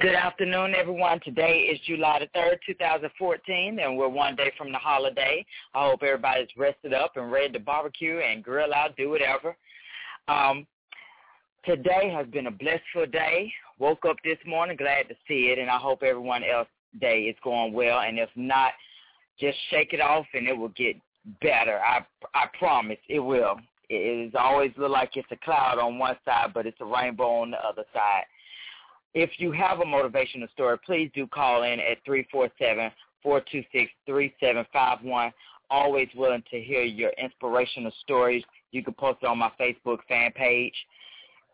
Good afternoon, everyone. Today is July the 3rd, 2014, and we're one day from the holiday. I hope everybody's rested up and ready to barbecue and grill out, do whatever. Um, today has been a blissful day. Woke up this morning, glad to see it, and I hope everyone else day is going well. And if not, just shake it off, and it will get better. I I promise it will. It is always look like it's a cloud on one side, but it's a rainbow on the other side. If you have a motivational story, please do call in at 347-426-3751. Always willing to hear your inspirational stories. You can post it on my Facebook fan page.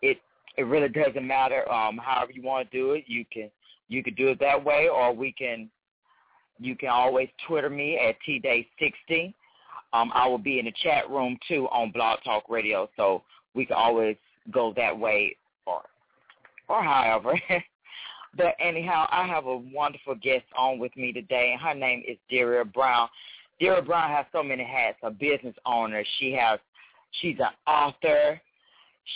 It it really doesn't matter um however you want to do it. You can you can do it that way or we can you can always Twitter me at tday60. Um I will be in the chat room too on Blog Talk Radio so we can always go that way or however. but anyhow, I have a wonderful guest on with me today, and her name is Deria Brown. Deria Brown has so many hats. A business owner. She has. She's an author.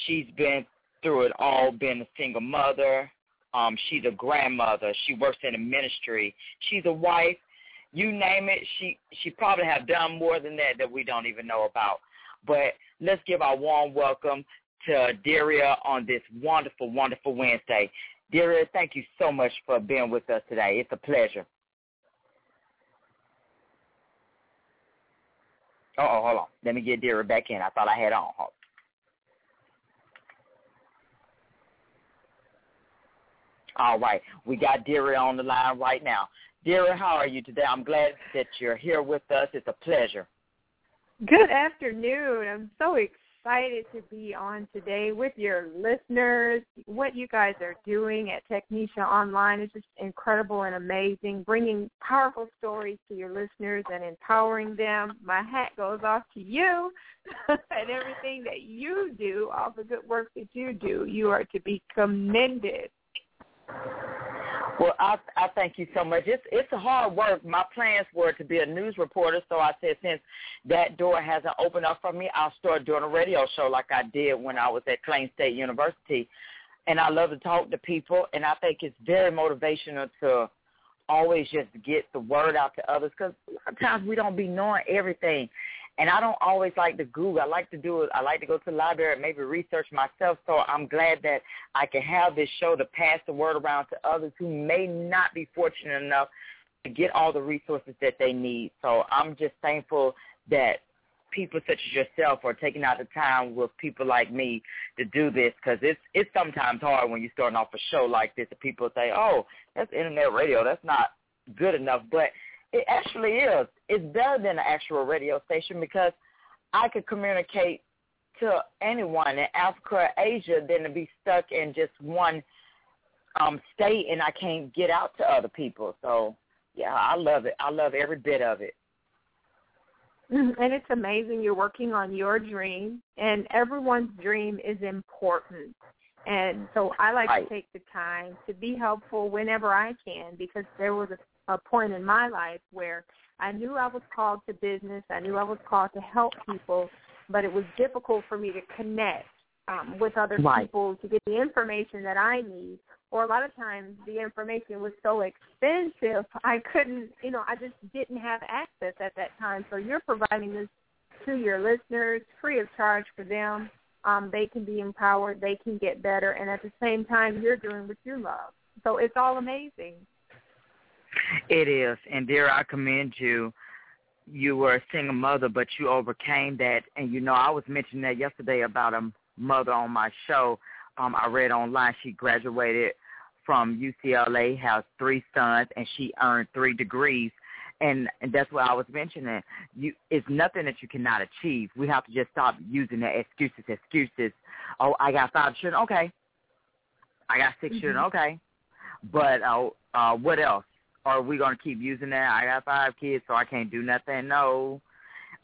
She's been through it all. Been a single mother. Um, she's a grandmother. She works in a ministry. She's a wife. You name it. She she probably have done more than that that we don't even know about. But let's give our warm welcome to Deria on this wonderful, wonderful Wednesday. Deria, thank you so much for being with us today. It's a pleasure. Oh, hold on. Let me get Deria back in. I thought I had on. Hold. All right. We got Deria on the line right now. Deria, how are you today? I'm glad that you're here with us. It's a pleasure. Good afternoon. I'm so excited to be on today with your listeners. What you guys are doing at Technisha Online is just incredible and amazing, bringing powerful stories to your listeners and empowering them. My hat goes off to you and everything that you do, all the good work that you do. You are to be commended. Well, I I thank you so much. It's it's hard work. My plans were to be a news reporter, so I said since that door hasn't opened up for me, I'll start doing a radio show like I did when I was at Plain State University. And I love to talk to people, and I think it's very motivational to always just get the word out to others because a lot of times we don't be knowing everything. And I don't always like to Google. I like to do it. I like to go to the library and maybe research myself. So I'm glad that I can have this show to pass the word around to others who may not be fortunate enough to get all the resources that they need. So I'm just thankful that people such as yourself are taking out the time with people like me to do this because it's it's sometimes hard when you're starting off a show like this and people say, oh, that's internet radio. That's not good enough. But it actually is. It's better than an actual radio station because I could communicate to anyone in Africa or Asia than to be stuck in just one um state and I can't get out to other people. So yeah, I love it. I love every bit of it. And it's amazing you're working on your dream and everyone's dream is important. And so I like right. to take the time to be helpful whenever I can because there was a a point in my life where I knew I was called to business. I knew I was called to help people, but it was difficult for me to connect um, with other right. people to get the information that I need. Or a lot of times the information was so expensive, I couldn't, you know, I just didn't have access at that time. So you're providing this to your listeners free of charge for them. Um, they can be empowered, they can get better, and at the same time, you're doing what you love. So it's all amazing. It is, and dear, I commend you. You were a single mother, but you overcame that. And you know, I was mentioning that yesterday about a mother on my show. Um, I read online she graduated from UCLA, has three sons, and she earned three degrees. And, and that's what I was mentioning. You, it's nothing that you cannot achieve. We have to just stop using the excuses. Excuses. Oh, I got five children. Okay. I got 6 mm-hmm. children. Okay. But uh, uh, what else? Are we going to keep using that? I got five kids, so I can't do nothing. No.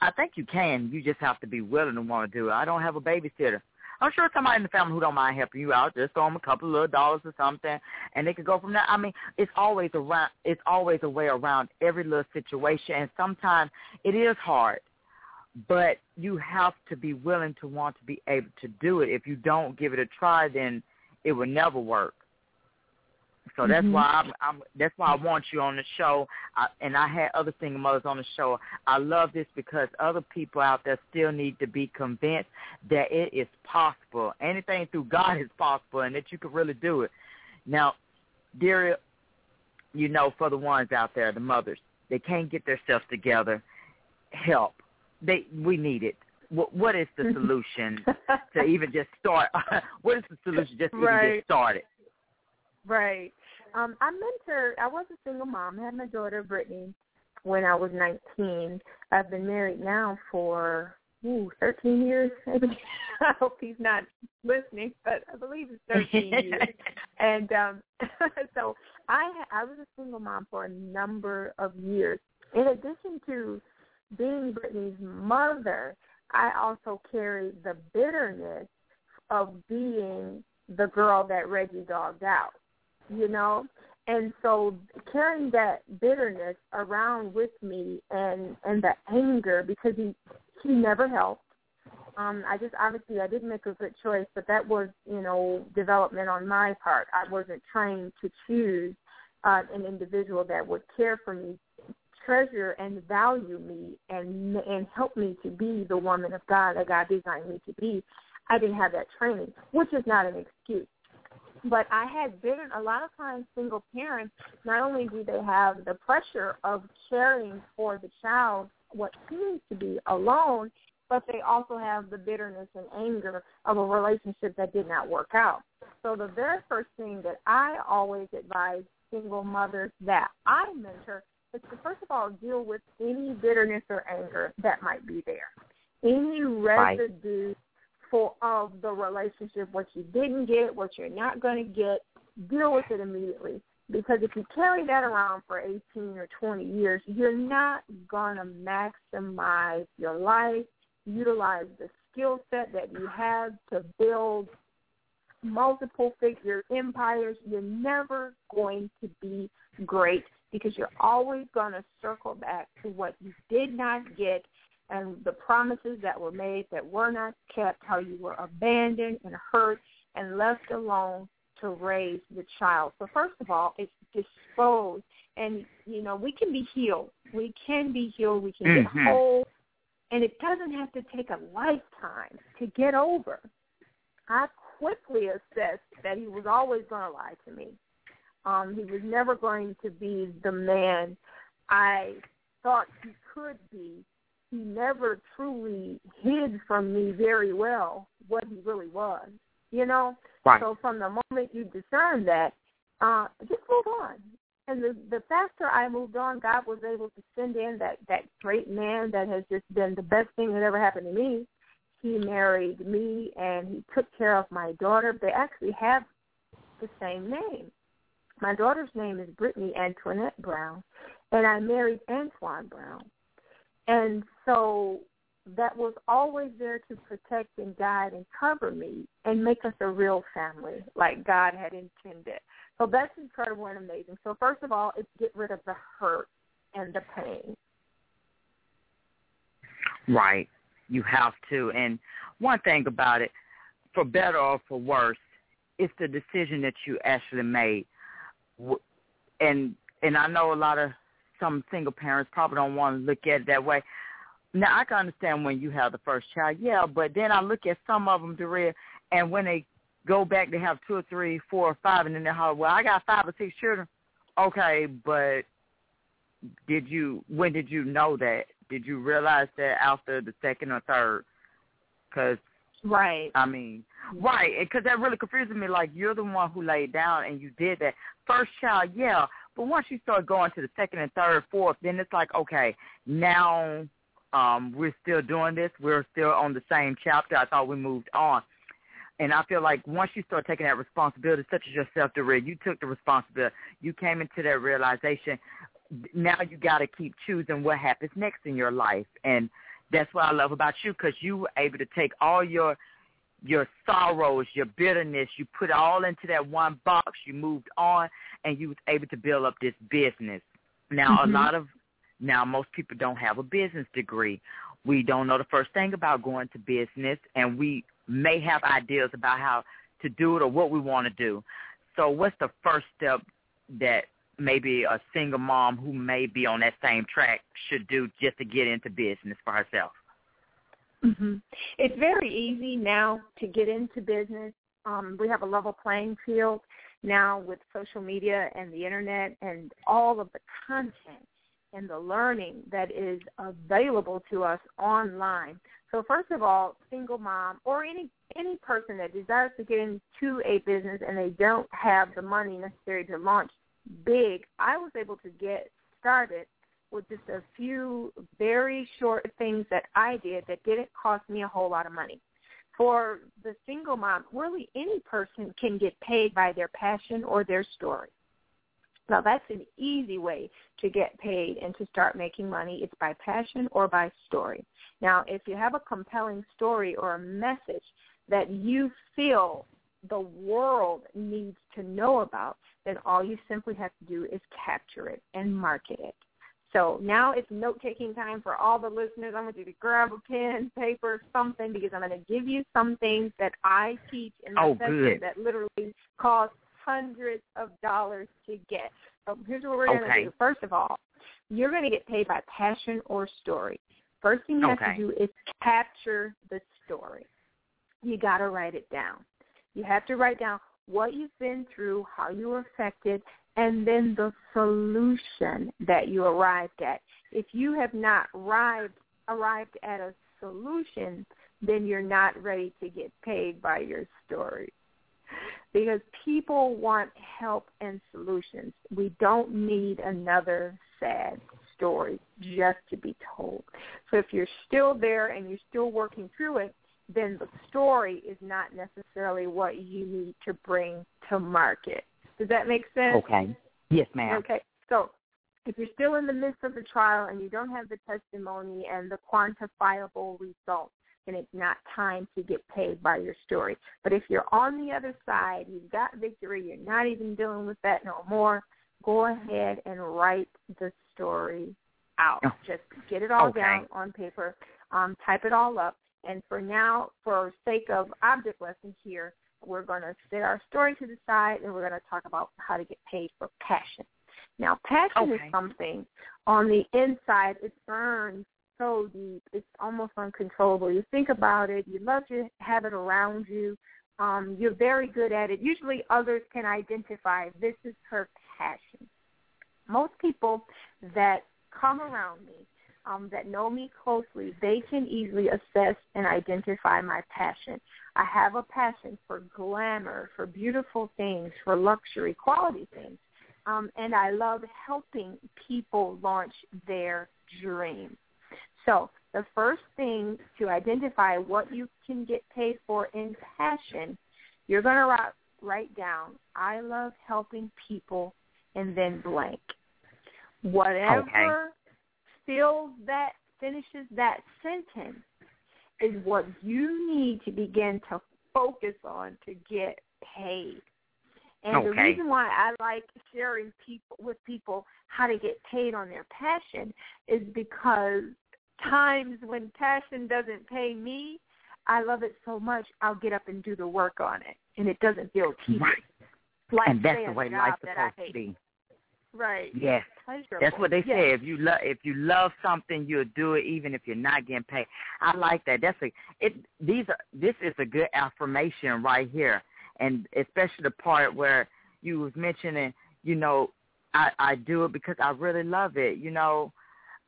I think you can. You just have to be willing to want to do it. I don't have a babysitter. I'm sure somebody in the family who don't mind helping you out, just throw them a couple of little dollars or something, and they could go from there. I mean, it's always around. It's always a way around every little situation, and sometimes it is hard, but you have to be willing to want to be able to do it. If you don't give it a try, then it will never work. So that's mm-hmm. why I'm, I'm. That's why I want you on the show. I, and I had other single mothers on the show. I love this because other people out there still need to be convinced that it is possible. Anything through God is possible, and that you can really do it. Now, dear, you know, for the ones out there, the mothers, they can't get themselves together. Help. They we need it. What, what is the solution to even just start? what is the solution just to right. even get started? Right. Um, I mentored. I was a single mom. I had my daughter Brittany when I was 19. I've been married now for ooh, 13 years. I hope he's not listening, but I believe it's 13 years. And um, so I I was a single mom for a number of years. In addition to being Brittany's mother, I also carried the bitterness of being the girl that Reggie dogged out you know? And so carrying that bitterness around with me and and the anger because he he never helped. Um i just obviously i didn't make a good choice but that was you know development on my part. I wasn't trained to choose uh, an individual that would care for me treasure and value me and and help me to be the woman of god that god designed me to be. I didn't have that training which is not an excuse but I had been a lot of times single parents. Not only do they have the pressure of caring for the child, what seems to be alone, but they also have the bitterness and anger of a relationship that did not work out. So the very first thing that I always advise single mothers that I mentor is to first of all deal with any bitterness or anger that might be there. Any residue for of the relationship, what you didn't get, what you're not going to get, deal with it immediately. Because if you carry that around for 18 or 20 years, you're not going to maximize your life, utilize the skill set that you have to build multiple figure empires. You're never going to be great because you're always going to circle back to what you did not get and the promises that were made that were not kept, how you were abandoned and hurt and left alone to raise the child. So first of all, it's disposed. And, you know, we can be healed. We can be healed. We can mm-hmm. get whole. And it doesn't have to take a lifetime to get over. I quickly assessed that he was always going to lie to me. Um, he was never going to be the man I thought he could be he never truly hid from me very well what he really was. You know? Right. So from the moment you discern that, uh, just move on. And the the faster I moved on, God was able to send in that that great man that has just been the best thing that ever happened to me. He married me and he took care of my daughter. They actually have the same name. My daughter's name is Brittany Antoinette Brown, and I married Antoine Brown. And so that was always there to protect and guide and cover me and make us a real family like God had intended. So that's incredible and amazing. So first of all, it's get rid of the hurt and the pain. Right. You have to. And one thing about it, for better or for worse, it's the decision that you actually made. And and I know a lot of some single parents probably don't want to look at it that way. Now I can understand when you have the first child, yeah, but then I look at some of them, Deria, and when they go back, they have two or three, four or five, and then they're like, well, I got five or six children. Okay, but did you when did you know that? Did you realize that after the second or third? Because right, I mean, right, because that really confuses me. Like you're the one who laid down and you did that first child, yeah. But once you start going to the second and third, fourth, then it's like okay, now um we're still doing this. We're still on the same chapter. I thought we moved on. And I feel like once you start taking that responsibility, such as yourself, read, you took the responsibility. You came into that realization. Now you got to keep choosing what happens next in your life, and that's what I love about you because you were able to take all your your sorrows, your bitterness, you put it all into that one box. You moved on, and you was able to build up this business. Now mm-hmm. a lot of now most people don't have a business degree. We don't know the first thing about going to business, and we may have ideas about how to do it or what we want to do. So what's the first step that maybe a single mom who may be on that same track should do just to get into business for herself? Mm-hmm. It's very easy now to get into business. Um, we have a level playing field now with social media and the internet and all of the content and the learning that is available to us online. So first of all, single mom or any any person that desires to get into a business and they don't have the money necessary to launch big, I was able to get started with just a few very short things that I did that didn't cost me a whole lot of money. For the single mom, really any person can get paid by their passion or their story. Now that's an easy way to get paid and to start making money. It's by passion or by story. Now, if you have a compelling story or a message that you feel the world needs to know about, then all you simply have to do is capture it and market it. So now it's note-taking time for all the listeners. I want you to grab a pen, paper, something, because I'm going to give you some things that I teach in the oh, session that literally cost hundreds of dollars to get. So here's what we're going to do. First of all, you're going to get paid by passion or story. First thing you okay. have to do is capture the story. You got to write it down. You have to write down what you've been through, how you were affected, and then the solution that you arrived at. If you have not arrived arrived at a solution, then you're not ready to get paid by your story because people want help and solutions. We don't need another sad story just to be told. So if you're still there and you're still working through it, then the story is not necessarily what you need to bring to market. Does that make sense? Okay. Yes, ma'am. Okay. So if you're still in the midst of the trial and you don't have the testimony and the quantifiable results, then it's not time to get paid by your story. But if you're on the other side, you've got victory, you're not even dealing with that no more, go ahead and write the story out. Oh. Just get it all okay. down on paper, um, type it all up. And for now, for sake of object lesson here, we're going to set our story to the side and we're going to talk about how to get paid for passion. Now, passion okay. is something on the inside. It burns so deep. It's almost uncontrollable. You think about it. You love to have it around you. Um, you're very good at it. Usually others can identify this is her passion. Most people that come around me, um, that know me closely, they can easily assess and identify my passion. I have a passion for glamour, for beautiful things, for luxury, quality things. Um, and I love helping people launch their dreams. So the first thing to identify what you can get paid for in passion, you're going to write, write down, I love helping people, and then blank. Whatever okay. Fills that, finishes that sentence is what you need to begin to focus on to get paid. And okay. the reason why I like sharing people with people how to get paid on their passion is because times when passion doesn't pay me, I love it so much I'll get up and do the work on it, and it doesn't feel tedious. Right. Like and that's the way life's supposed to be. Right. Yes. Pleasurable. That's what they yes. say. If you love if you love something, you'll do it even if you're not getting paid. I like that. That's a it. These are this is a good affirmation right here, and especially the part where you was mentioning, you know, I I do it because I really love it. You know,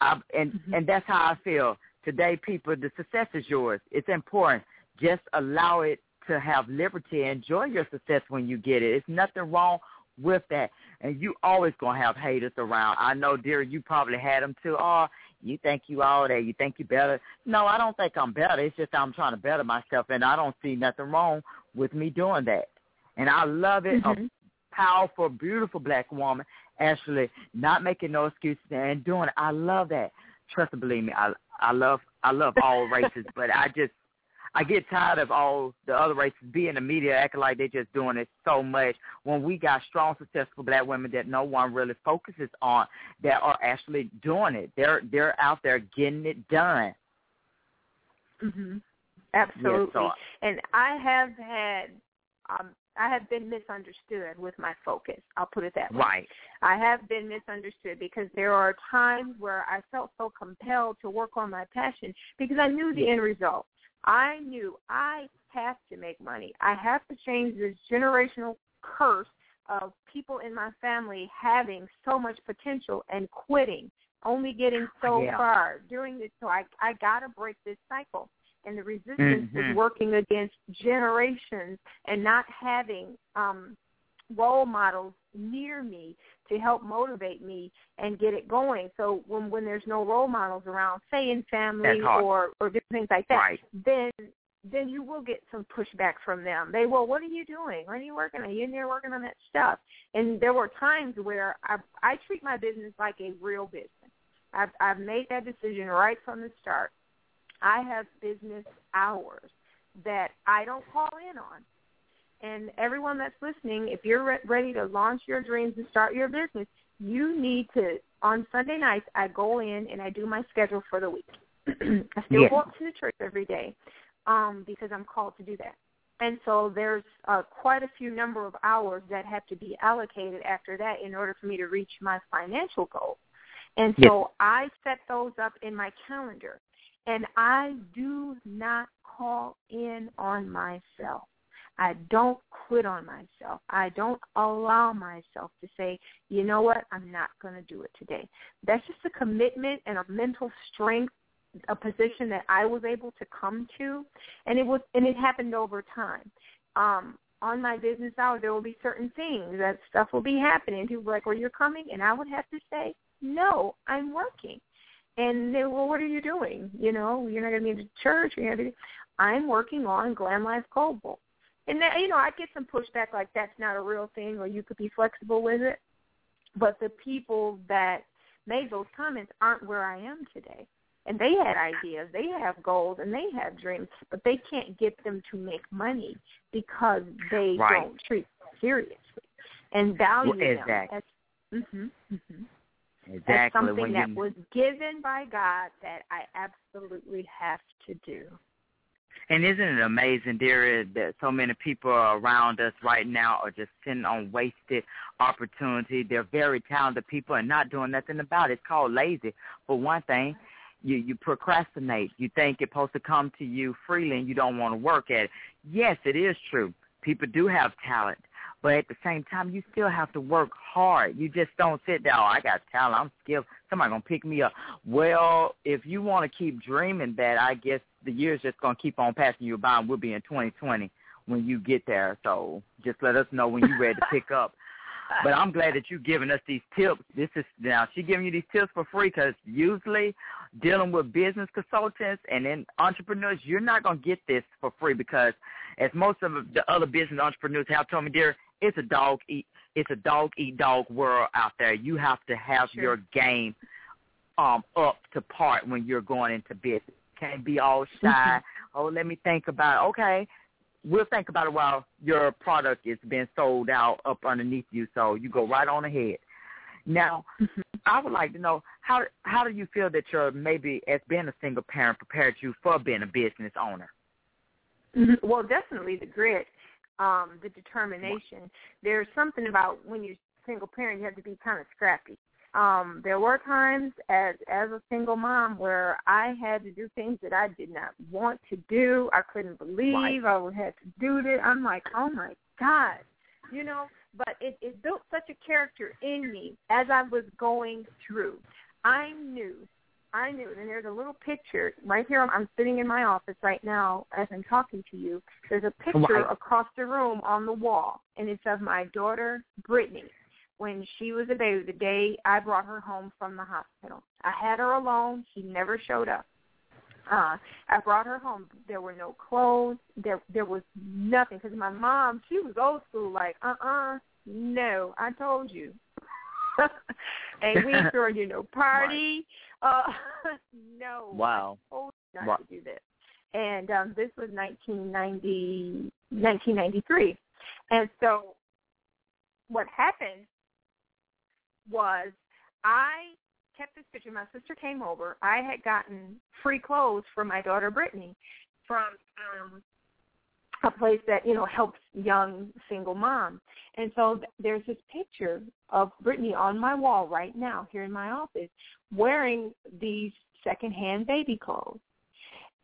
I, and Mhm. and that's how I feel today. People, the success is yours. It's important. Just allow it to have liberty. Enjoy your success when you get it. It's nothing wrong with that. And you always gonna have haters around. I know, dear, you probably had them too. Oh, you think you all that? You think you better? No, I don't think I'm better. It's just I'm trying to better myself, and I don't see nothing wrong with me doing that. And I love it. Mhm. A powerful, beautiful black woman actually not making no excuses and doing it. I love that. Trust and believe me, I I love I love all races, but I just I get tired of all the other races being the media acting like they're just doing it so much when we got strong, successful black women that no one really focuses on that are actually doing it. They're they're out there getting it done. Mhm. Absolutely. so- and I have had um I have been misunderstood with my focus. I'll put it that way. Right. I have been misunderstood because there are times where I felt so compelled to work on my passion because I knew the Yeah. end result. I knew I have to make money. I have to change this generational curse of people in my family having so much potential and quitting, only getting so Yeah. far, doing this. So I I got to break this cycle. And the resistance Mhm. is working against generations and not having um role models near me to help motivate me and get it going. So when when there's no role models around, say in family or or different things like that, Right. then then you will get some pushback from them. They will, what are you doing? What are you working on? You in there working on that stuff? And there were times where I I treat my business like a real business. I've I've made that decision right from the start. I have business hours that I don't call in on. And everyone that's listening, if you're re- ready to launch your dreams and start your business, you need to. On Sunday nights, I go in and I do my schedule for the week. I still go to the church every day um, because I'm called to do that. And so there's uh, quite a few number of hours that have to be allocated after that in order for me to reach my financial goals. And so I set those up in my calendar. And I do not call in on myself. I don't quit on myself. I don't allow myself to say, you know what, I'm not going to do it today. That's just a commitment and a mental strength, a position that I was able to come to, and it was and it happened over time. Um, on my business hour, there will be certain things that stuff will be happening. People were like, "Well, you're coming," and I would have to say, "No, I'm working." And they, well, what are you doing? You know, you're not going to be in church. You're not to. be... I'm working on Glam Life Global. And that, you know, I get some pushback like that's not a real thing, or you could be flexible with it. But the people that made those comments aren't where I am today. And they had ideas, they have goals, and they have dreams, but they can't get them to make money because they Right. don't treat them seriously and value Well, them exactly. as hmm hmm as Exactly. something when that was given by God that I absolutely have to do. And isn't it amazing, dear, that so many people around us right now are just sitting on wasted opportunity. They're very talented people and not doing nothing about it. It's called lazy. For one thing, you you procrastinate. You think it's supposed to come to you freely and you don't want to work at it. Yes, it is true. People do have talent. But at the same time, you still have to work hard. You just don't sit there, oh, I got talent, I'm skilled, somebody going to pick me up. Well, if you want to keep dreaming that, I guess the year's just going to keep on passing you by, and we'll be in 2020 when you get there. So just let us know when you're ready to pick up. But I'm glad that you're giving us these tips. This is now she's giving you these tips for free because usually dealing with business consultants and then entrepreneurs, you're not going to get this for free because as most of the other business entrepreneurs have told me, dear, it's a dog eat it's a dog eat dog world out there. You have to have Sure. your game um up to part when you're going into business. Can't be all shy. Oh, let me think about it. Okay. We'll think about it while your product is being sold out up underneath you, so you go right on ahead. Now, I would like to know how how do you feel that your maybe as being a single parent prepared you for being a business owner? Mhm. Well, definitely the grit, um, the determination. There's something about when you're single parent, you have to be kind of scrappy. Um, there were times as as a single mom where I had to do things that I did not want to do. I couldn't believe I would have to do this. I'm like, oh my god, you know. but it, it built such a character in me as I was going through. I knew, I knew, and there's a little picture right here. I'm sitting in my office right now as I'm talking to you. There's a picture Right. across the room on the wall, and it's of my daughter Brittany when she was a baby. The day I brought her home from the hospital, I had her alone. She never showed up. Uh, I brought her home. There were no clothes. There there was nothing because my mom she was old school. Like uh uh no, I told you. and we threw, you no party. Uh, no. Wow. I told you not Wow. to do this. And um, this was 1990, 1993. And so what happened was I kept this picture. My sister came over. I had gotten free clothes for my daughter Brittany from um, a place that you know helps young single moms. And so there's this picture of Brittany on my wall right now here in my office wearing these secondhand baby clothes.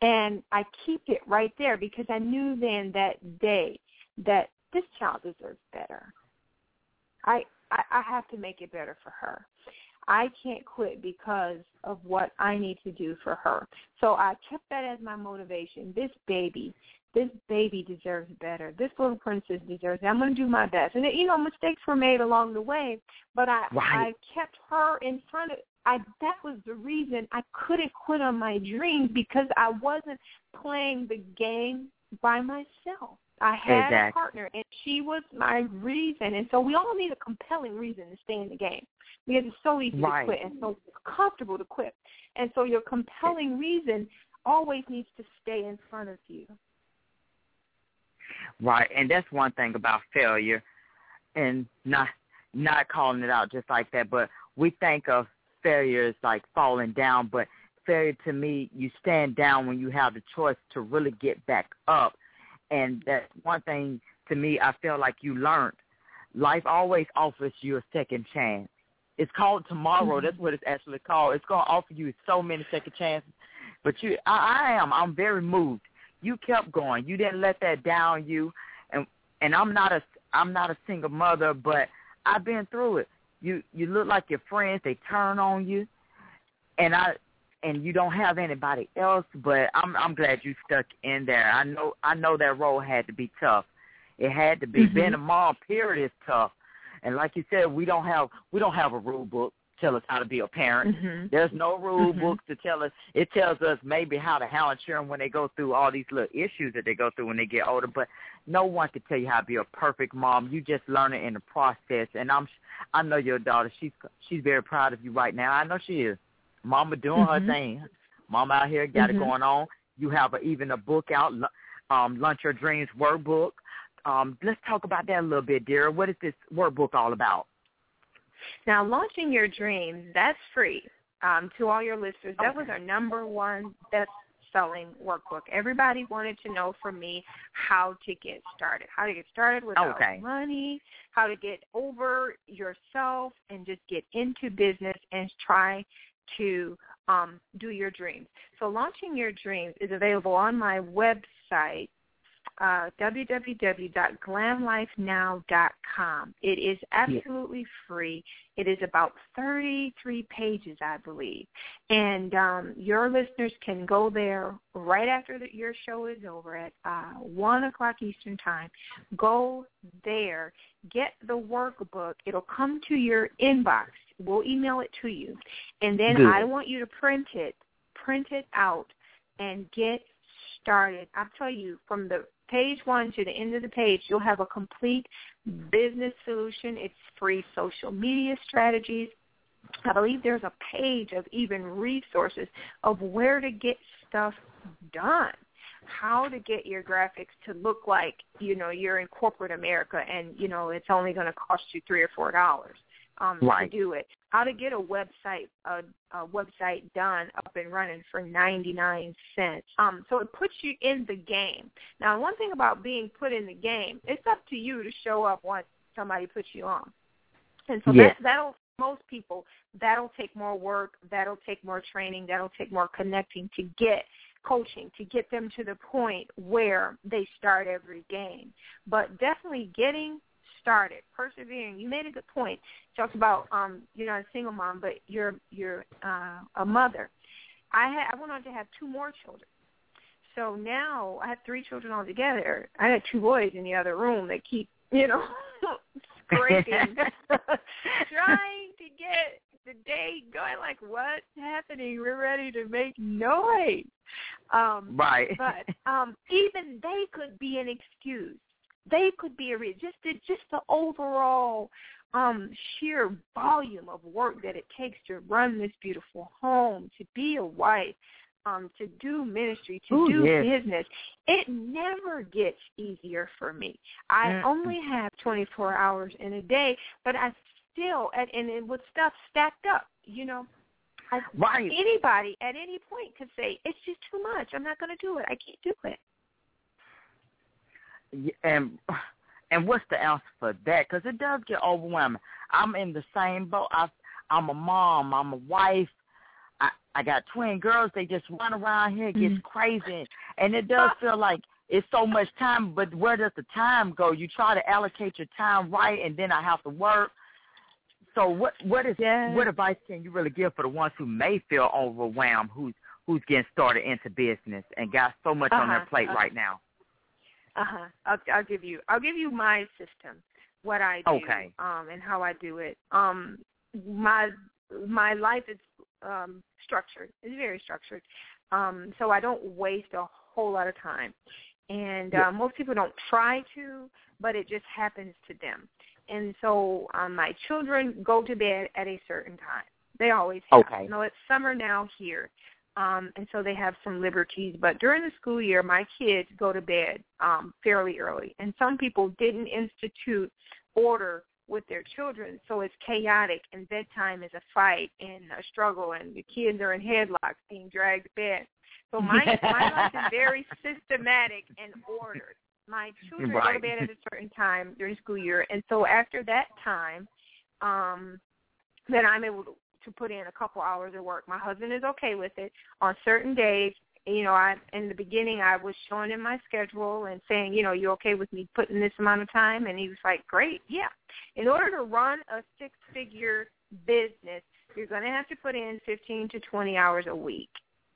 And I keep it right there because I knew then that day that this child deserves better. I, I I have to make it better for her. I can't quit because of what I need to do for her. So I kept that as my motivation. This baby, this baby deserves better. This little princess deserves it. I'm going to do my best. And you know, mistakes were made along the way, but I Right. I kept her in front of I that was the reason I couldn't quit on my dreams because I wasn't playing the game by myself. I had a partner and she was my reason. And so we all need a compelling reason to stay in the game. Because it's so easy Right. to quit and so comfortable to quit. And so your compelling reason always needs to stay in front of you. Right, and that's one thing about failure, and not not calling it out just like that. But we think of failure as like falling down, but failure to me, you stand down when you have the choice to really get back up, and that's one thing to me. I feel like you learned. Life always offers you a second chance. It's called tomorrow. Mm-hmm. That's what it's actually called. It's gonna offer you so many second chances. But you, I, I am. I'm very moved you kept going. You didn't let that down you. And and I'm not a I'm not a single mother, but I've been through it. You you look like your friends, they turn on you. And I and you don't have anybody else, but I'm I'm glad you stuck in there. I know I know that role had to be tough. It had to be. Mhm. Being a mom period is tough. And like you said, we don't have we don't have a rule book tell us how to be a parent. Mhm. There's no rule Mhm. books to tell us. It tells us maybe how to handle children when they go through all these little issues that they go through when they get older. But no one can tell you how to be a perfect mom. You just learn it in the process. And I'm, I know your daughter. She's she's very proud of you right now. I know she is. Mama doing Mhm. her thing. Mama out here got it going on. You have a, even a book out, um, Launch Your Dreams workbook. Um, let's talk about that a little bit, dear. What is this workbook all about? Now, launching your dreams, that's free um, to all your listeners. That was our number one best-selling workbook. Everybody wanted to know from me how to get started, how to get started without Okay. money, how to get over yourself and just get into business and try to um, do your dreams. So launching your dreams is available on my website, uh, www.glamlifenow.com. It is absolutely free. It is about 33 pages, I believe. And um, your listeners can go there right after the, your show is over at uh, 1 o'clock Eastern Time. Go there, get the workbook. It'll come to your inbox. We'll email it to you. And then Good. I want you to print it, print it out, and get started. I'll tell you, from the page one to the end of the page, you'll have a complete business solution. It's free social media strategies. I believe there's a page of even resources of where to get stuff done, how to get your graphics to look like, you know, you're in corporate America and, you know, it's only going to cost you 3 or 4 dollars um, Right. to do it. How to get a website a, a website done up and running for 99 cents. Um, so it puts you in the game. Now, one thing about being put in the game, it's up to you to show up once somebody puts you on. And so Yes. that that'll most people that'll take more work, that'll take more training, that'll take more connecting to get coaching to get them to the point where they start every game. But definitely getting started, persevering. You made a good point. Talked about um, you're not a single mom, but you're you're uh, a mother. I had I went on to have two more children. So now I have three children altogether. I had two boys in the other room that keep, you know, scraping, trying to get the day going. Like, what's happening? We're ready to make noise. Um, right. but um, even they could be an excuse. They could be a. Just the, just the overall um, sheer volume of work that it takes to run this beautiful home, to be a wife, um, to do ministry, to Ooh, do yes. business. It never gets easier for me. I Mm-mm. only have 24 hours in a day, but I still, and, and it, with stuff stacked up, you know, I, Right. anybody at any point could say, it's just too much. I'm not going to do it. I can't do it. And and what's the answer for that? Because it does get overwhelming. I'm in the same boat. I, I'm a mom. I'm a wife. I I got twin girls. They just run around here. It gets Mhm. crazy, and it does feel like it's so much time. But where does the time go? You try to allocate your time right, and then I have to work. So what what is Yeah. what advice can you really give for the ones who may feel overwhelmed, who's who's getting started into business and got so much on their Uh-huh, plate uh-huh. right now? Uh huh. I'll, I'll give you. I'll give you my system, what I do, Okay. um, and how I do it. Um, my my life is um, structured. It's very structured. Um, so I don't waste a whole lot of time, and Yeah. uh, most people don't try to, but it just happens to them. And so um, my children go to bed at a certain time. They always have. Okay. You know, it's summer now here um, and so they have some liberties. But during the school year, my kids go to bed um, fairly early, and some people didn't institute order with their children, so it's chaotic, and bedtime is a fight and a struggle, and the kids are in headlocks being dragged to bed. So my my life is very systematic and ordered. My children go to bed at a certain time during school year, and so after that time, um, then I'm able to to put in a couple hours of work. My husband is okay with it. On certain days, you know, I in the beginning I was showing him my schedule and saying, you know, you okay with me putting this amount of time? And he was like, great, yeah. In order to run a six-figure business, you're going to have to put in 15 to 20 hours a week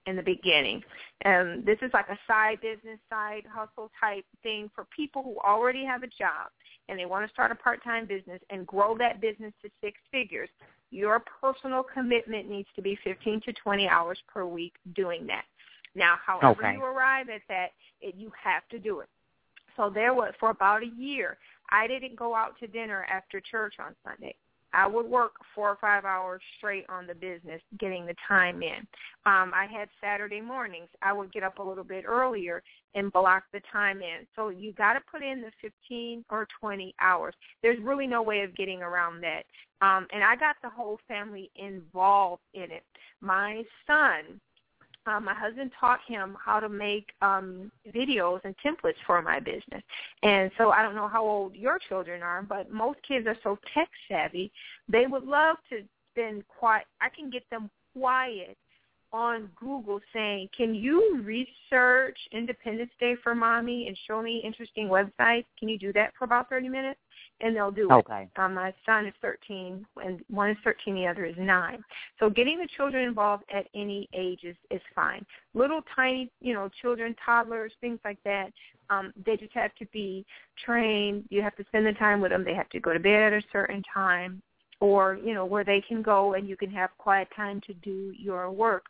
in the beginning. And this is like a side business, side hustle type thing for people who already have a job and they want to start a part-time business and grow that business to six figures. Your personal commitment needs to be 15 to 20 hours per week doing that. Now, however Okay. you arrive at that, it, you have to do it. So there was for about a year, I didn't go out to dinner after church on Sunday. I would work four or five hours straight on the business, getting the time in. Um, I had Saturday mornings. I would get up a little bit earlier and block the time in. So you got to put in the 15 or 20 hours. There's really no way of getting around that. Um, and I got the whole family involved in it. My son, um, my husband taught him how to make um, videos and templates for my business. And so I don't know how old your children are, but most kids are so tech savvy, they would love to spend quiet. I can get them quiet on Google saying, can you research Independence Day for mommy and show me interesting websites? Can you do that for about 30 minutes? And they'll do it. Okay. Um, my son is 13, and one is 13, the other is 9. So getting the children involved at any age is, is fine. Little tiny, you know, children, toddlers, things like that, um, they just have to be trained. You have to spend the time with them. They have to go to bed at a certain time or, you know, where they can go and you can have quiet time to do your work.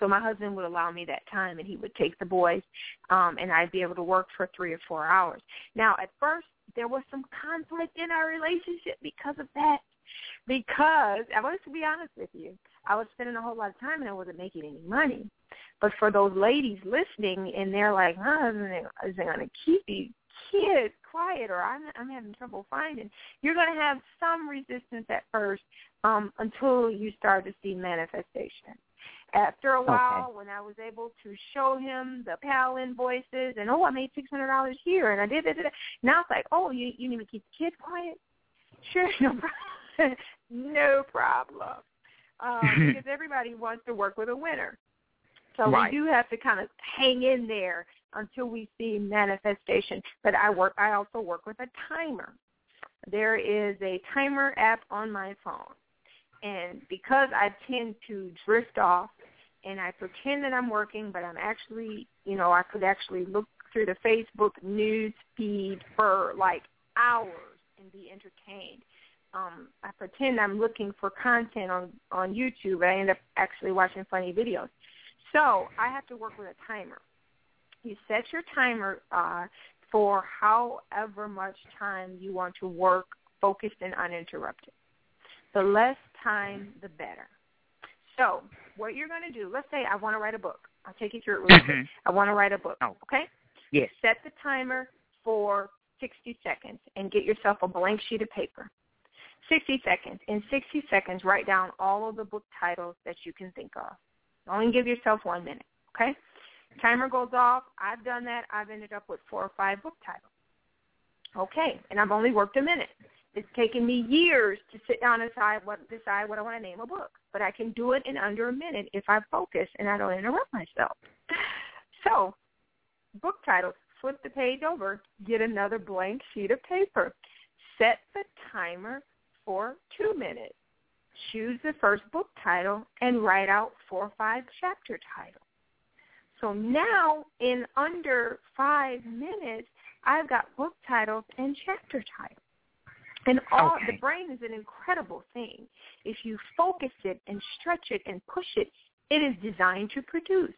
So my husband would allow me that time, and he would take the boys, um, and I'd be able to work for three or four hours. Now, at first, there was some conflict in our relationship because of that. Because I want to be honest with you, I was spending a whole lot of time and I wasn't making any money. But for those ladies listening, and they're like, "Huh, isn't it going to keep you kids quiet, or I'm I'm having trouble finding?" You're going to have some resistance at first um, until you start to see manifestation. After a while, when I was able to show him the PAL invoices and oh, I made six hundred dollars here and I did this, now it's like, oh, you you need to keep the kids quiet. Sure, no problem. no problem. Um, because everybody wants to work with a winner. So Right. we do have to kind of hang in there until we see manifestation. But I work. I also work with a timer. there is a timer app on my phone. And because I tend to drift off and I pretend that I'm working, but I'm actually, you know, I could actually look through the Facebook news feed for like hours and be entertained. Um, I pretend I'm looking for content on on YouTube, but I end up actually watching funny videos. So I have to work with a timer. You set your timer uh, for however much time you want to work focused and uninterrupted. The less time, the better. So what you're going to do, let's say I want to write a book. I'll take you through it mm-hmm. quick. I want to write a book. Oh. Okay? Yes. Set the timer for 60 seconds and get yourself a blank sheet of paper. 60 seconds. In 60 seconds, write down all of the book titles that you can think of. Only give yourself one minute, okay? Timer goes off. I've done that. I've ended up with four or five book titles. Okay, and I've only worked a minute. It's taken me years to sit down and decide what decide what I want to name a book, but I can do it in under a minute if I focus and I don't interrupt myself. So, book titles. Flip the page over. Get another blank sheet of paper. Set the timer for two minutes. Choose the first book title and write out four or five chapter titles. So now, in under five minutes, I've got book titles and chapter titles. And all okay. the brain is an incredible thing. If you focus it and stretch it and push it, it is designed to produce.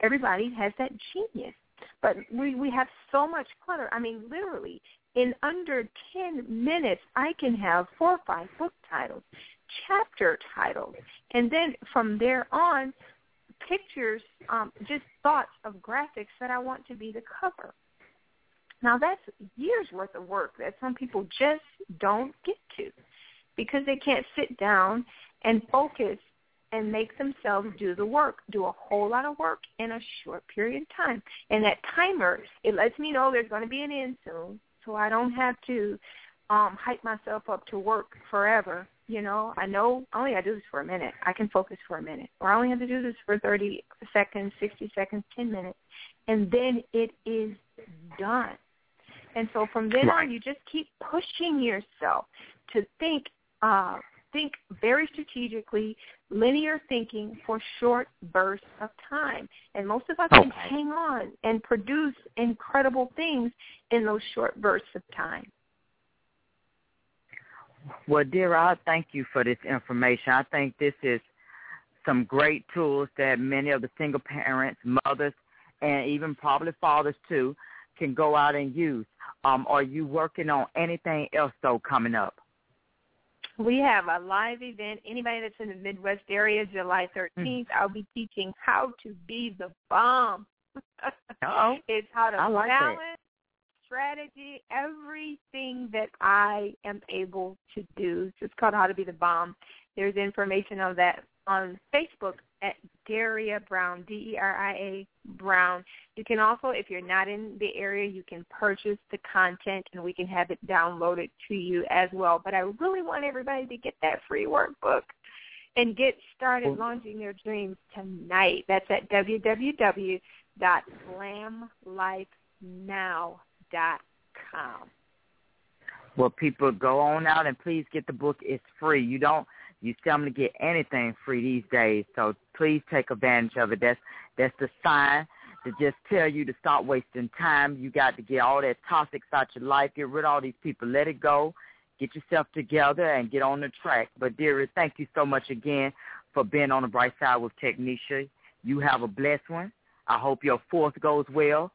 Everybody has that genius. But we, we have so much clutter. I mean, literally, in under 10 minutes, I can have four or five book titles, chapter titles, and then from there on, pictures, um, just thoughts of graphics that I want to be the cover. Now that's years worth of work that some people just don't get to because they can't sit down and focus and make themselves do the work, do a whole lot of work in a short period of time. And that timer, it lets me know there's going to be an end soon, so I don't have to um hype myself up to work forever. You know, I know I only to do this for a minute. I can focus for a minute. Or I only have to do this for 30 seconds, 60 seconds, 10 minutes. And then it is done. And so from then right. on, you just keep pushing yourself to think, uh, think very strategically, linear thinking for short bursts of time. And most of us okay. can hang on and produce incredible things in those short bursts of time. Well, dear, I thank you for this information. I think this is some great tools that many of the single parents, mothers, and even probably fathers too can go out and use. Um, are you working on anything else though coming up? We have a live event. Anybody that's in the Midwest area, July 13th, mm. I'll be teaching how to be the bomb. oh It's how to like balance it. strategy, everything that I am able to do. It's called How to Be the Bomb. There's information on that on Facebook at Deria Brown, D-E-R-I-A Brown. You can also, if you're not in the area, you can purchase the content and we can have it downloaded to you as well. But I really want everybody to get that free workbook and get started launching their dreams tonight. That's at www.glamlifenow.com. Well, people, go on out and please get the book. It's free. You don't you seldom to get anything free these days, so please take advantage of it. That's that's the sign to just tell you to stop wasting time. You got to get all that toxic out your life. Get rid of all these people. Let it go. Get yourself together and get on the track. But Deria, thank you so much again for being on the bright side with Technisha. You have a blessed one. I hope your fourth goes well.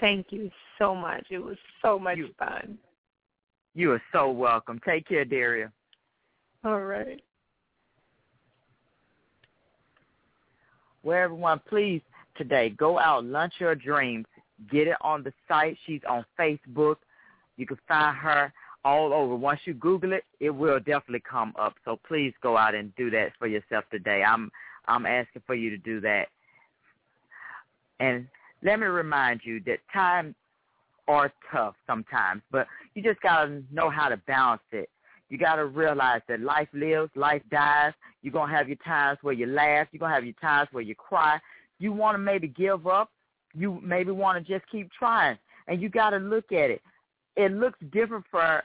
Thank you so much. It was so much you, fun. You are so welcome. Take care, Deria. All right. Well, everyone, please today go out, launch your dreams. Get it on the site. She's on Facebook. You can find her all over. Once you Google it, it will definitely come up. So please go out and do that for yourself today. I'm I'm asking for you to do that. And let me remind you that times are tough sometimes, but you just gotta know how to balance it. You got to realize that life lives, life dies. You're going to have your times where you laugh. You're going to have your times where you cry. You want to maybe give up. You maybe want to just keep trying. And you got to look at it. it looks different for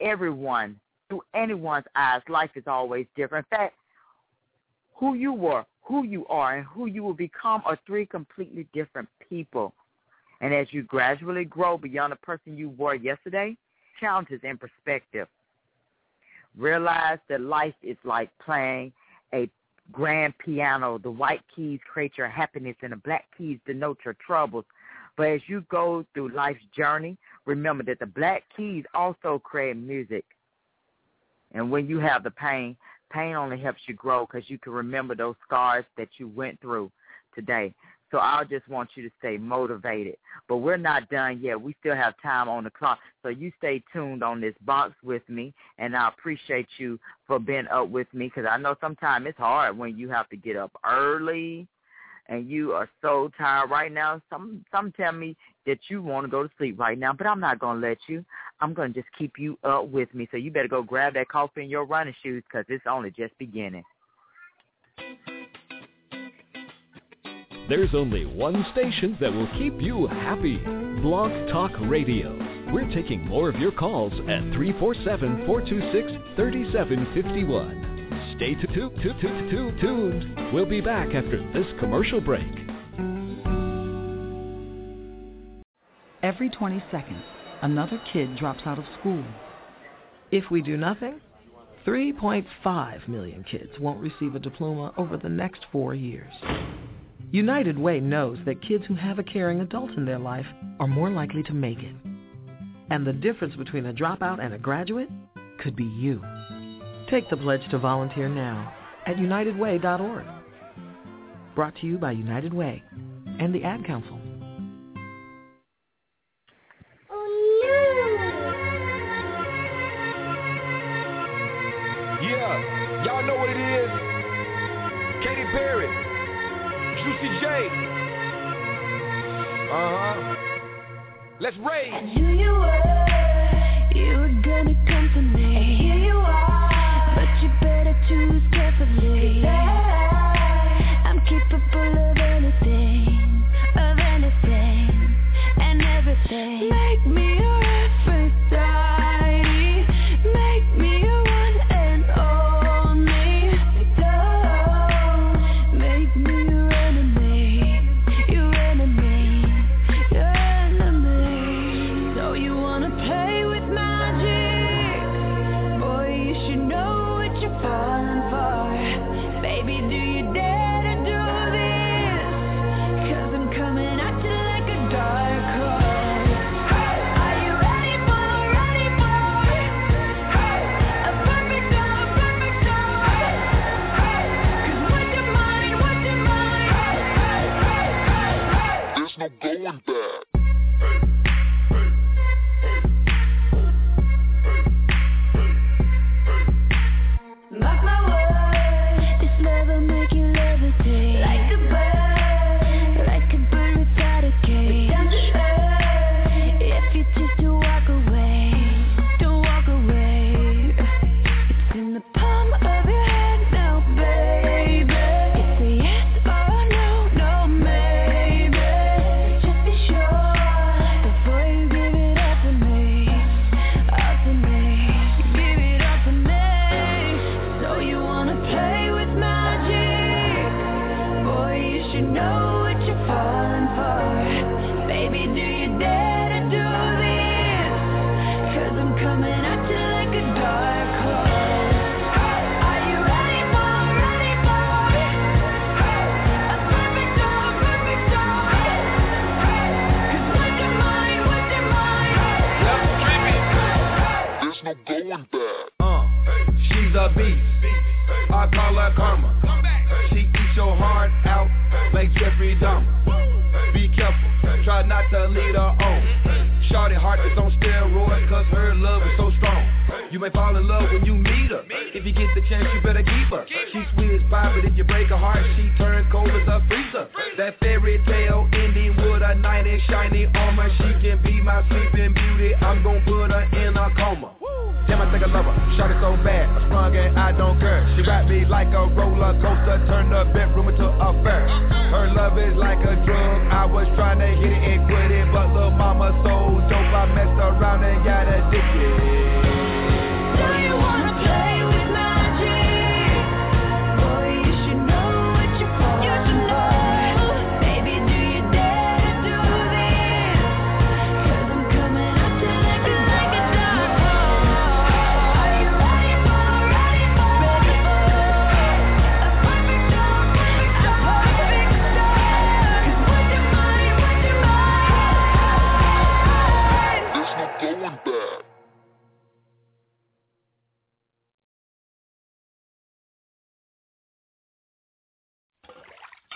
everyone through anyone's eyes. Life is always different. In fact, who you were, who you are, and who you will become are three completely different people. And as you gradually grow beyond the person you were yesterday, challenges in perspective. Realize that life is like playing a grand piano. The white keys create your happiness and the black keys denote your troubles. But as you go through life's journey, remember that the black keys also create music. And when you have the pain, pain only helps you grow because you can remember those scars that you went through today. So I just want you to stay motivated. But we're not done yet. We still have time on the clock. So you stay tuned on this box with me, and I appreciate you for being up with me because I know sometimes it's hard when you have to get up early and you are so tired right now. Some some tell me that you want to go to sleep right now, but I'm not going to let you. I'm going to just keep you up with me. So you better go grab that coffee and your running shoes because it's only just beginning. There's only one station that will keep you happy. Blog Talk Radio. We're taking more of your calls at 347-426-3751. Stay tuned. We'll be back after this commercial break. Every 20 seconds, another kid drops out of school. If we do nothing, 3.5 million kids won't receive a diploma over the next four years. United Way knows that kids who have a caring adult in their life are more likely to make it. And the difference between a dropout and a graduate could be you. Take the pledge to volunteer now at unitedway.org. Brought to you by United Way and the Ad Council. Yeah, y'all know what it is. Katy Perry. Juicy J. Uh-huh. Let's raise. I knew you were, you were gonna come for me. And here you are, but you better choose carefully. I'm capable of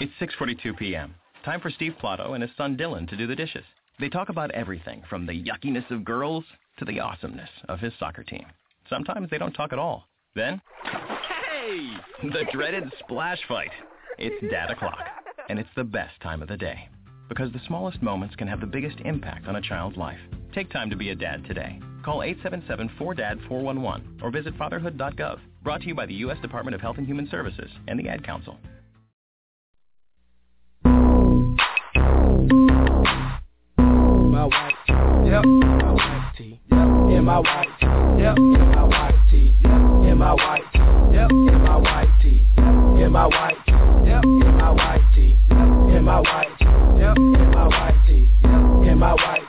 It's 6:42 p.m. Time for Steve Plato and his son Dylan to do the dishes. They talk about everything from the yuckiness of girls to the awesomeness of his soccer team. Sometimes they don't talk at all. Then, hey, the dreaded splash fight. It's dad o'clock, and it's the best time of the day because the smallest moments can have the biggest impact on a child's life. Take time to be a dad today. Call 877-4DAD-411 or visit fatherhood.gov. Brought to you by the U.S. Department of Health and Human Services and the Ad Council. my white tee. Yep. My white tee. Yep. In my white tee. Yep. In my white tee. Yep. In my white tee. Yep. In my white tee. In my white tee. Yep. In my white tee. In my white tee. Yep. In my white tee. Yep. In my white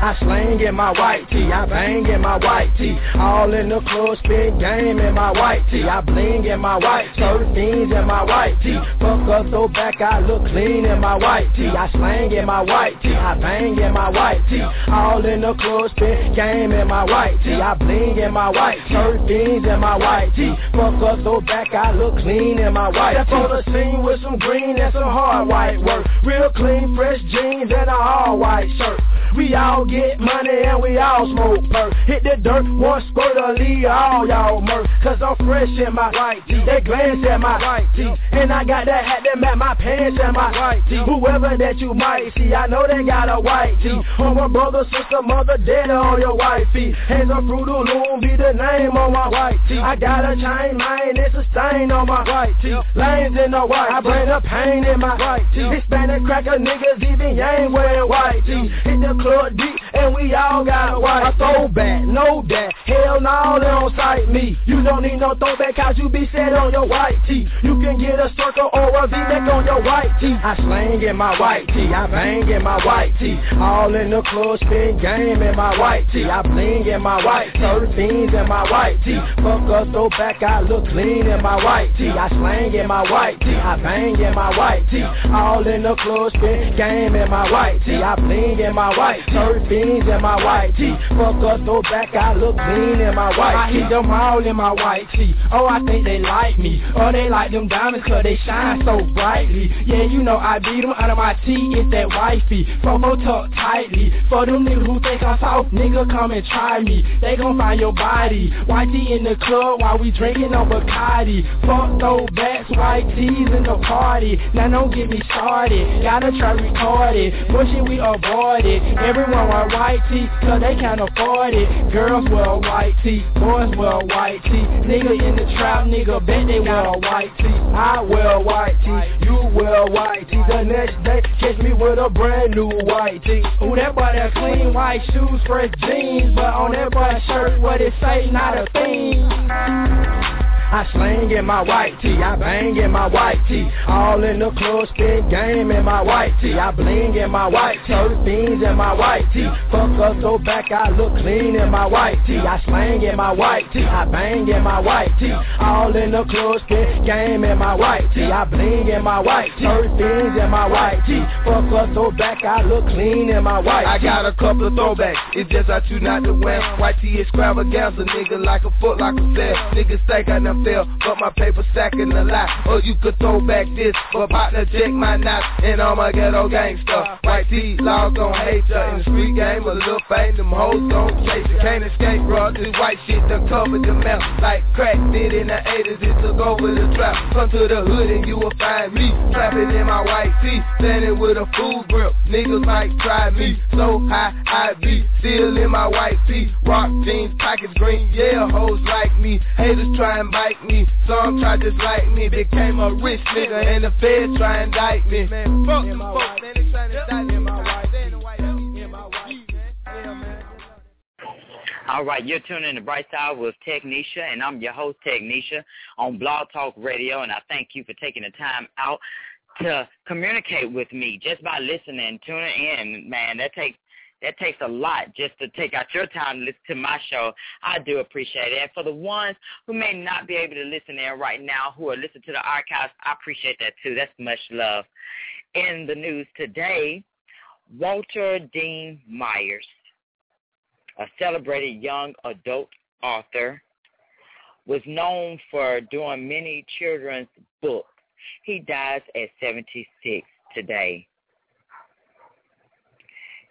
I slang in my white tee, I bang in my white tee. All in the club, spin game in my white tee. I bling in my white tee, fiends in my white tee. Fuck up, throw back, I look clean in my white tee. I slang in my white tee, I bang in my white tee. All in the club, spin game in my white tee. I bling in my white tee, fiends in my white tee. Fuck up, throw back, I look clean in my white tee. On the scene with some green and some hard white work. Real clean, fresh jeans and a all white shirt. We all get money and we all smoke perk. Hit the dirt, one squirt or leave all y'all murk. Cause I'm fresh in my white tee. They glance at my white tee. And I got that hat that match my pants and my white tee. Whoever that you might see, I know they got a white tee. On my brother, sister, mother, dead on your wifey. Hands on Fruit of Loom, be the name on my white tee. I got a chain, man, it's a stain on my white tee. Lanes in the white, I bring the pain in my white tee. Hispanic cracker niggas, even yang wearing white tee. Hit the club deep, and we all got white. I throwback, know that. Hell no, they don't sight me. You don't need no throwback, cause you be set on your white tee. You can get a circle or a V-neck on your white tee. I slang in my white tee, I bang in my white tee. All in the club, spin game in my white tee. I bling in my white tee, fiends in my white tee. Fuck a throwback, I look clean in my white tee. I slang in my white tee, I bang in my white tee. All in the club, spin game in my white tee. I bling in my white tee, fiends in my white tee. Fuck up, a throwback, I look clean in my white tee. I hit them all in my white tee. Oh, I think they like me. Oh, they like them diamonds cause they shine so brightly. Yeah, you know I beat them out of my tee, it's that wifey. Fofo tuck tightly. For them niggas who think I'm soft, nigga come and try me. They gon' find your body. White tee in the club while we drinking on Bacardi. Fuck throwbacks, white tees in the party. Now don't get me started. Gotta try record it. Bullshit, we avoid it. Everyone wear white tee, cause they can't afford it. Girls wear white tee, boys wear white tee. Nigga in the trap, nigga bet they wear white tee. I wear white tee, you wear white tee. The next day, catch me with a brand new white tee. Ooh, that boy that clean white shoes, fresh jeans, but on that boy shirt, what it say, not a thing. I slang in my white tee, I bang in my white tee. All in the club, spin game in my white tee. I bling in my white tee, fiends in my white tee. Fuck up, throw back, I look clean in my white tee. I slang in my white tee, I bang in my white tee. All in the club, spin game in my white tee. I bling in my white tee, fiends in my white tee. Fuck up, throw back, I look clean in my white tee. I got a couple of throwbacks, it's just I choose not to wear. White tee extravaganza, nigga like a foot like a sale. Niggas think I done fail, but my paper stacking a lot. Or you could throw back this, but partner check my knots, and I'm a ghetto gangster. White tee, laws gon' hate ya. In the street game, a little fame, them hoes gon' chase ya. Can't escape, bro, this white shit done covered the mouth. Like crack did in the 80s, it took over the trap. Come to the hood and you will find me, trapping in my white tee, standing with a full grip. Niggas might try me, so high I be, still in my white tee. Rock jeans, pockets green, yeah, hoes like me. Haters try and bite me, some try just like me. Became a rich nigga and the feds try and indict me. Man, fuck them folks, man, they trying to indict me. In my white tee, in my white tee, man. All right, you're tuning in to Bright Side with Technisha, and I'm your host, Technisha, on Blog Talk Radio, and I thank you for taking the time out to communicate with me just by listening, tuning in. Man, that takes that takes a lot just to take out your time to listen to my show. I do appreciate it. And for the ones who may not be able to listen in right now, who are listening to the archives, I appreciate that too. That's much love. In the news today, Walter Dean Myers a celebrated young adult author, was known for doing many children's books. He dies at 76 today.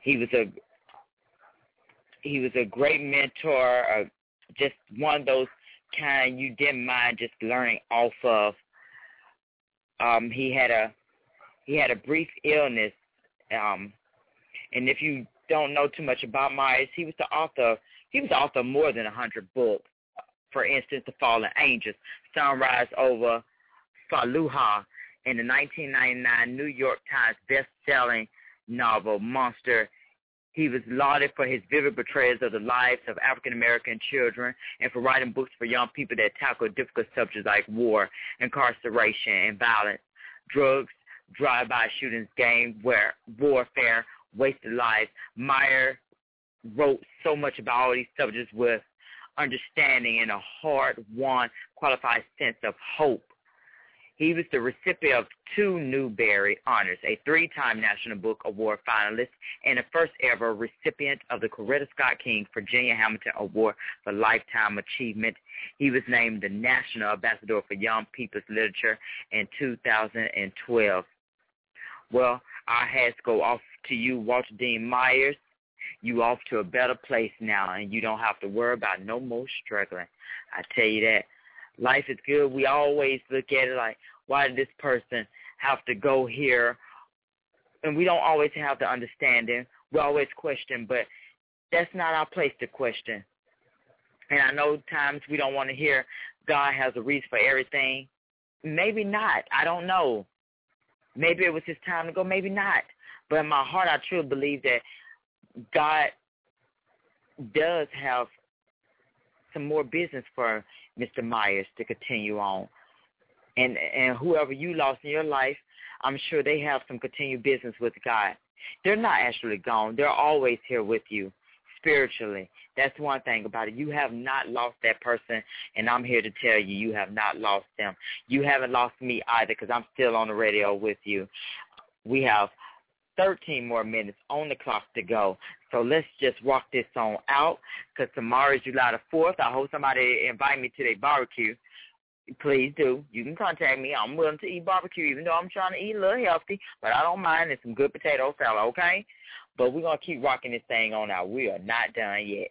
He was a he was a great mentor, uh, just one of those kind you didn't mind just learning off of. Um, he had a he had a brief illness, um, and if you don't know too much about Myers, he was the author. He was the author of more than a hundred books. For instance, The Fallen Angels, Sunrise over Fallujah, and the 1999 New York Times best-selling novel Monster. He was lauded for his vivid portrayals of the lives of African American children and for writing books for young people that tackle difficult subjects like war, incarceration, and violence, drugs, drive-by shootings, gang warfare, wasted lives. Meyer wrote so much about all these subjects with understanding and a hard-won, qualified sense of hope. He was the recipient of two Newbery honors, a three-time National Book Award finalist, and the first ever recipient of the Coretta Scott King Virginia Hamilton Award for Lifetime Achievement. He was named the National Ambassador for Young People's Literature in 2012. Well, our hats go off to you, Walter Dean Myers. You off to a better place now, and you don't have to worry about no more struggling. I tell you that. Life is good. We always look at it like, why did this person have to go here? And we don't always have the understanding. We always question, but that's not our place to question. And I know times we don't want to hear God has a reason for everything. Maybe not. I don't know. Maybe it was his time to go, maybe not. But in my heart, I truly believe that God does have some more business for Mr. Myers to continue on. And and whoever you lost in your life, I'm sure they have some continued business with God. They're not actually gone. They're always here with you spiritually. That's one thing about it. You have not lost that person, and I'm here to tell you, you have not lost them. You haven't lost me either because I'm still on the radio with you. We have 13 more minutes on the clock to go. So let's just walk this on out because tomorrow is July the 4th. I hope somebody invite me to their barbecue. Please do. You can contact me. I'm willing to eat barbecue even though I'm trying to eat a little healthy, but I don't mind. It's some good potato salad, okay? But we're going to keep rocking this thing on out. We are not done yet.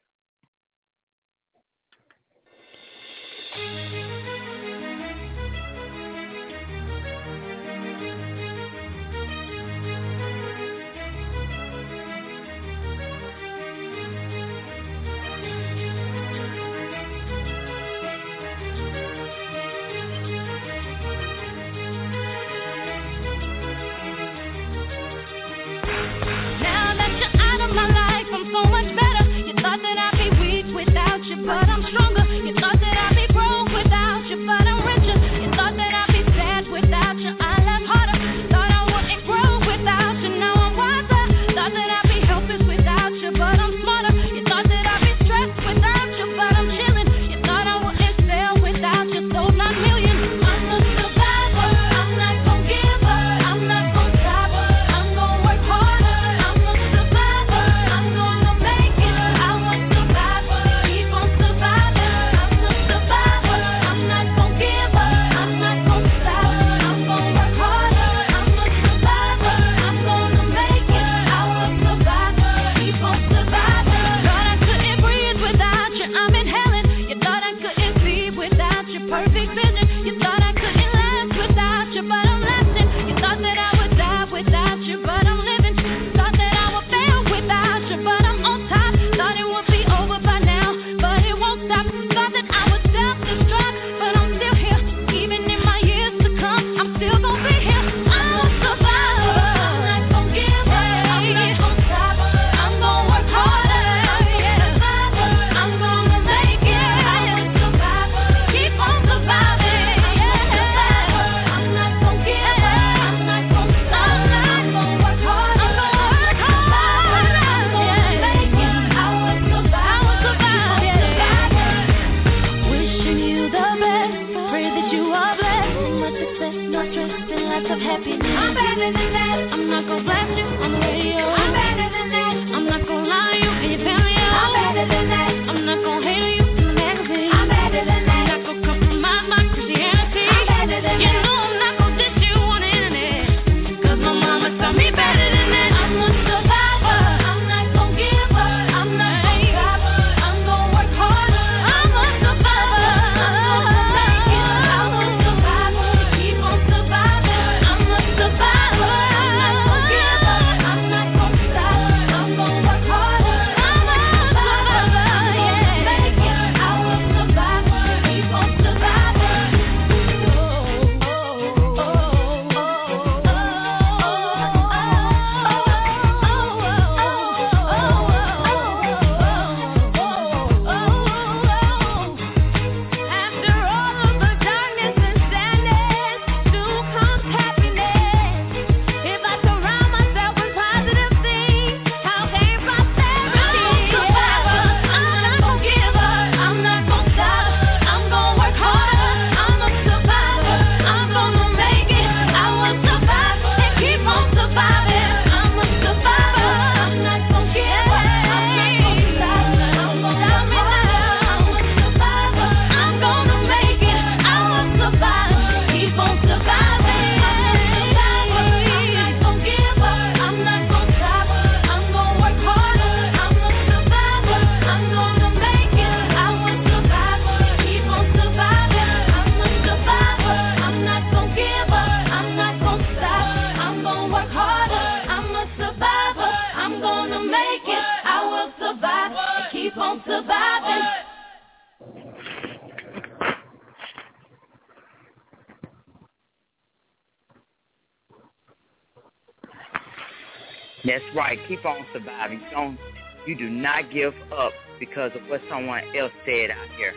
Keep on surviving. You don't you do not give up because of what someone else said out here.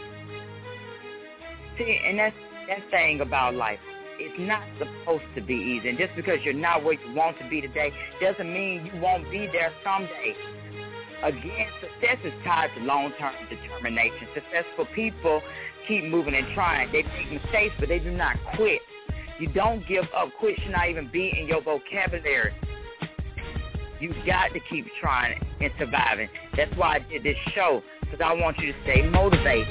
See, and that's that thing about life. It's not supposed to be easy. And just because you're not where you want to be today doesn't mean you won't be there someday. Again, success is tied to long-term determination. Successful people keep moving and trying. They make mistakes, but they do not quit. You don't give up. Quit should not even be in your vocabulary. You got to keep trying and surviving. That's why I did this show, because I want you to stay motivated.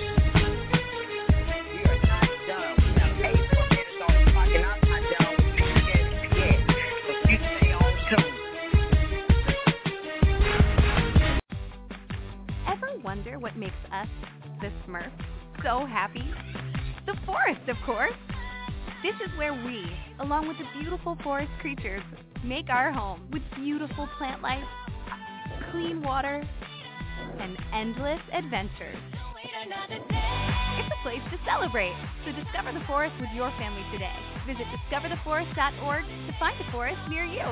Ever wonder what makes us, the Smurfs, so happy? The forest, of course. This is where we, along with the beautiful forest creatures, make our home with beautiful plant life, clean water, and endless adventures. It's a place to celebrate, so discover the forest with your family today. Visit discovertheforest.org to find a forest near you.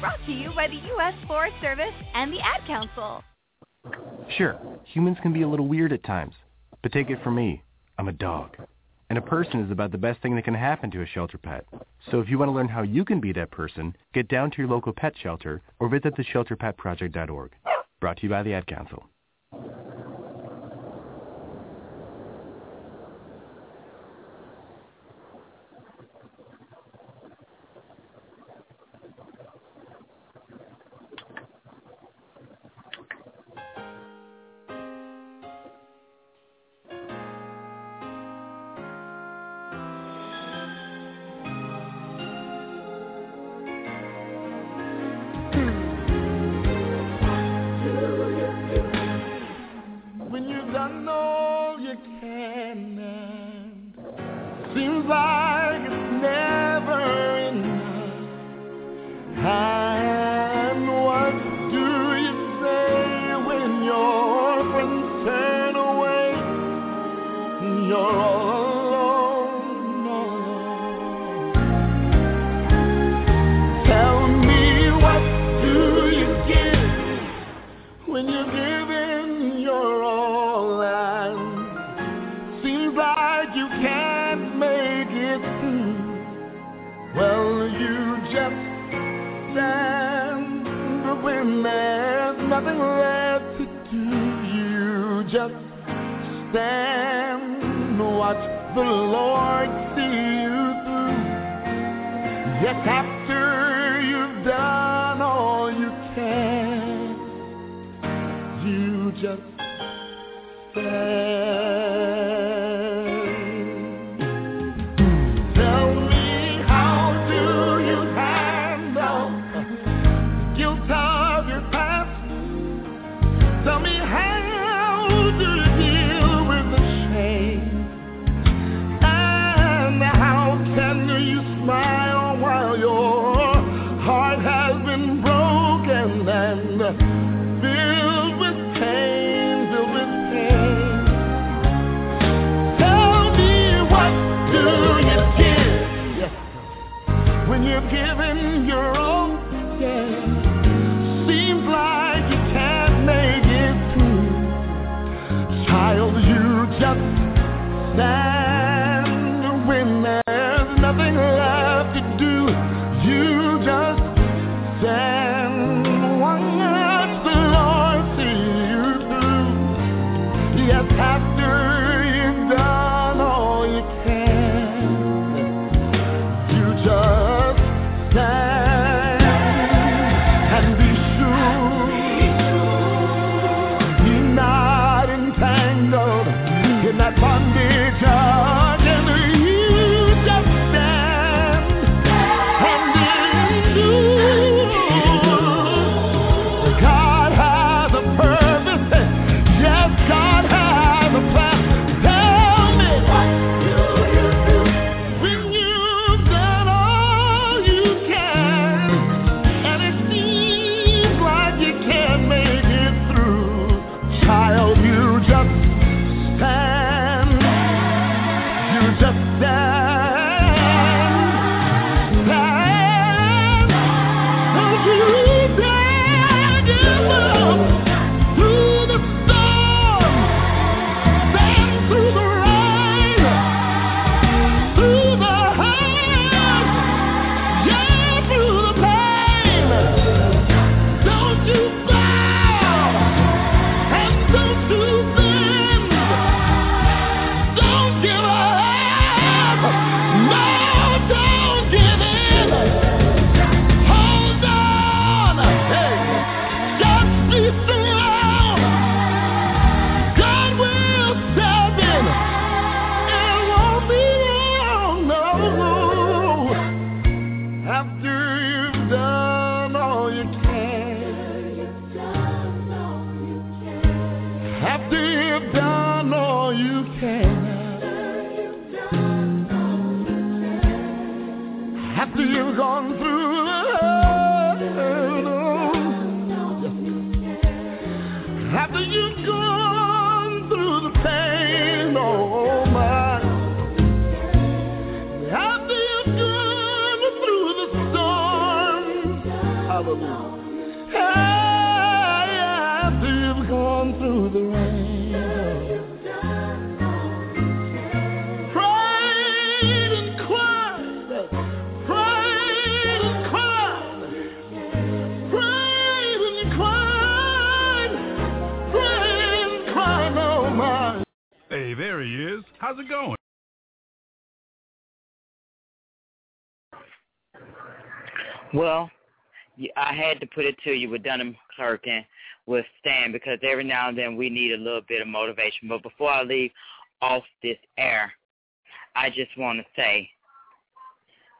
Brought to you by the U.S. Forest Service and the Ad Council. Sure, humans can be a little weird at times, but take it from me, I'm a dog. And a person is about the best thing that can happen to a shelter pet. So if you want to learn how you can be that person, get down to your local pet shelter or visit theshelterpetproject.org. Brought to you by the Ad Council. Nothing left to do, you just stand, watch the Lord see you through. Yes, after you've done all you can, you just stand. There he is. How's it going? Well, I had to put it to you with Donnie McClurkin and with Stan because every now and then we need a little bit of motivation. But before I leave off this air, I just want to say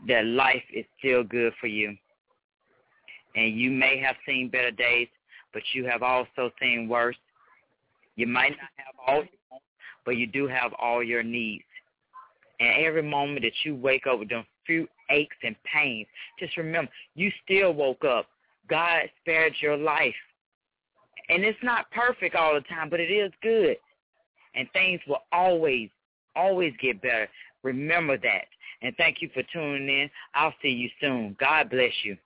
that life is still good for you. And you may have seen better days, but you have also seen worse. You might not have all but you do have all your needs. And every moment that you wake up with them few aches and pains, just remember, you still woke up. God spared your life. And it's not perfect all the time, but it is good. And things will always, always get better. Remember that. And thank you for tuning in. I'll see you soon. God bless you.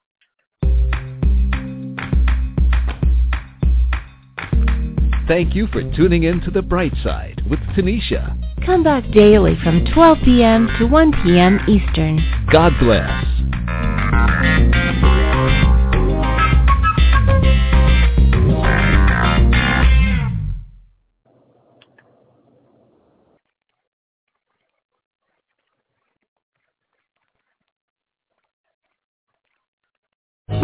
Thank you for tuning in to The Bright Side with Tanisha. Come back daily from 12 p.m. to 1 p.m. Eastern. God bless.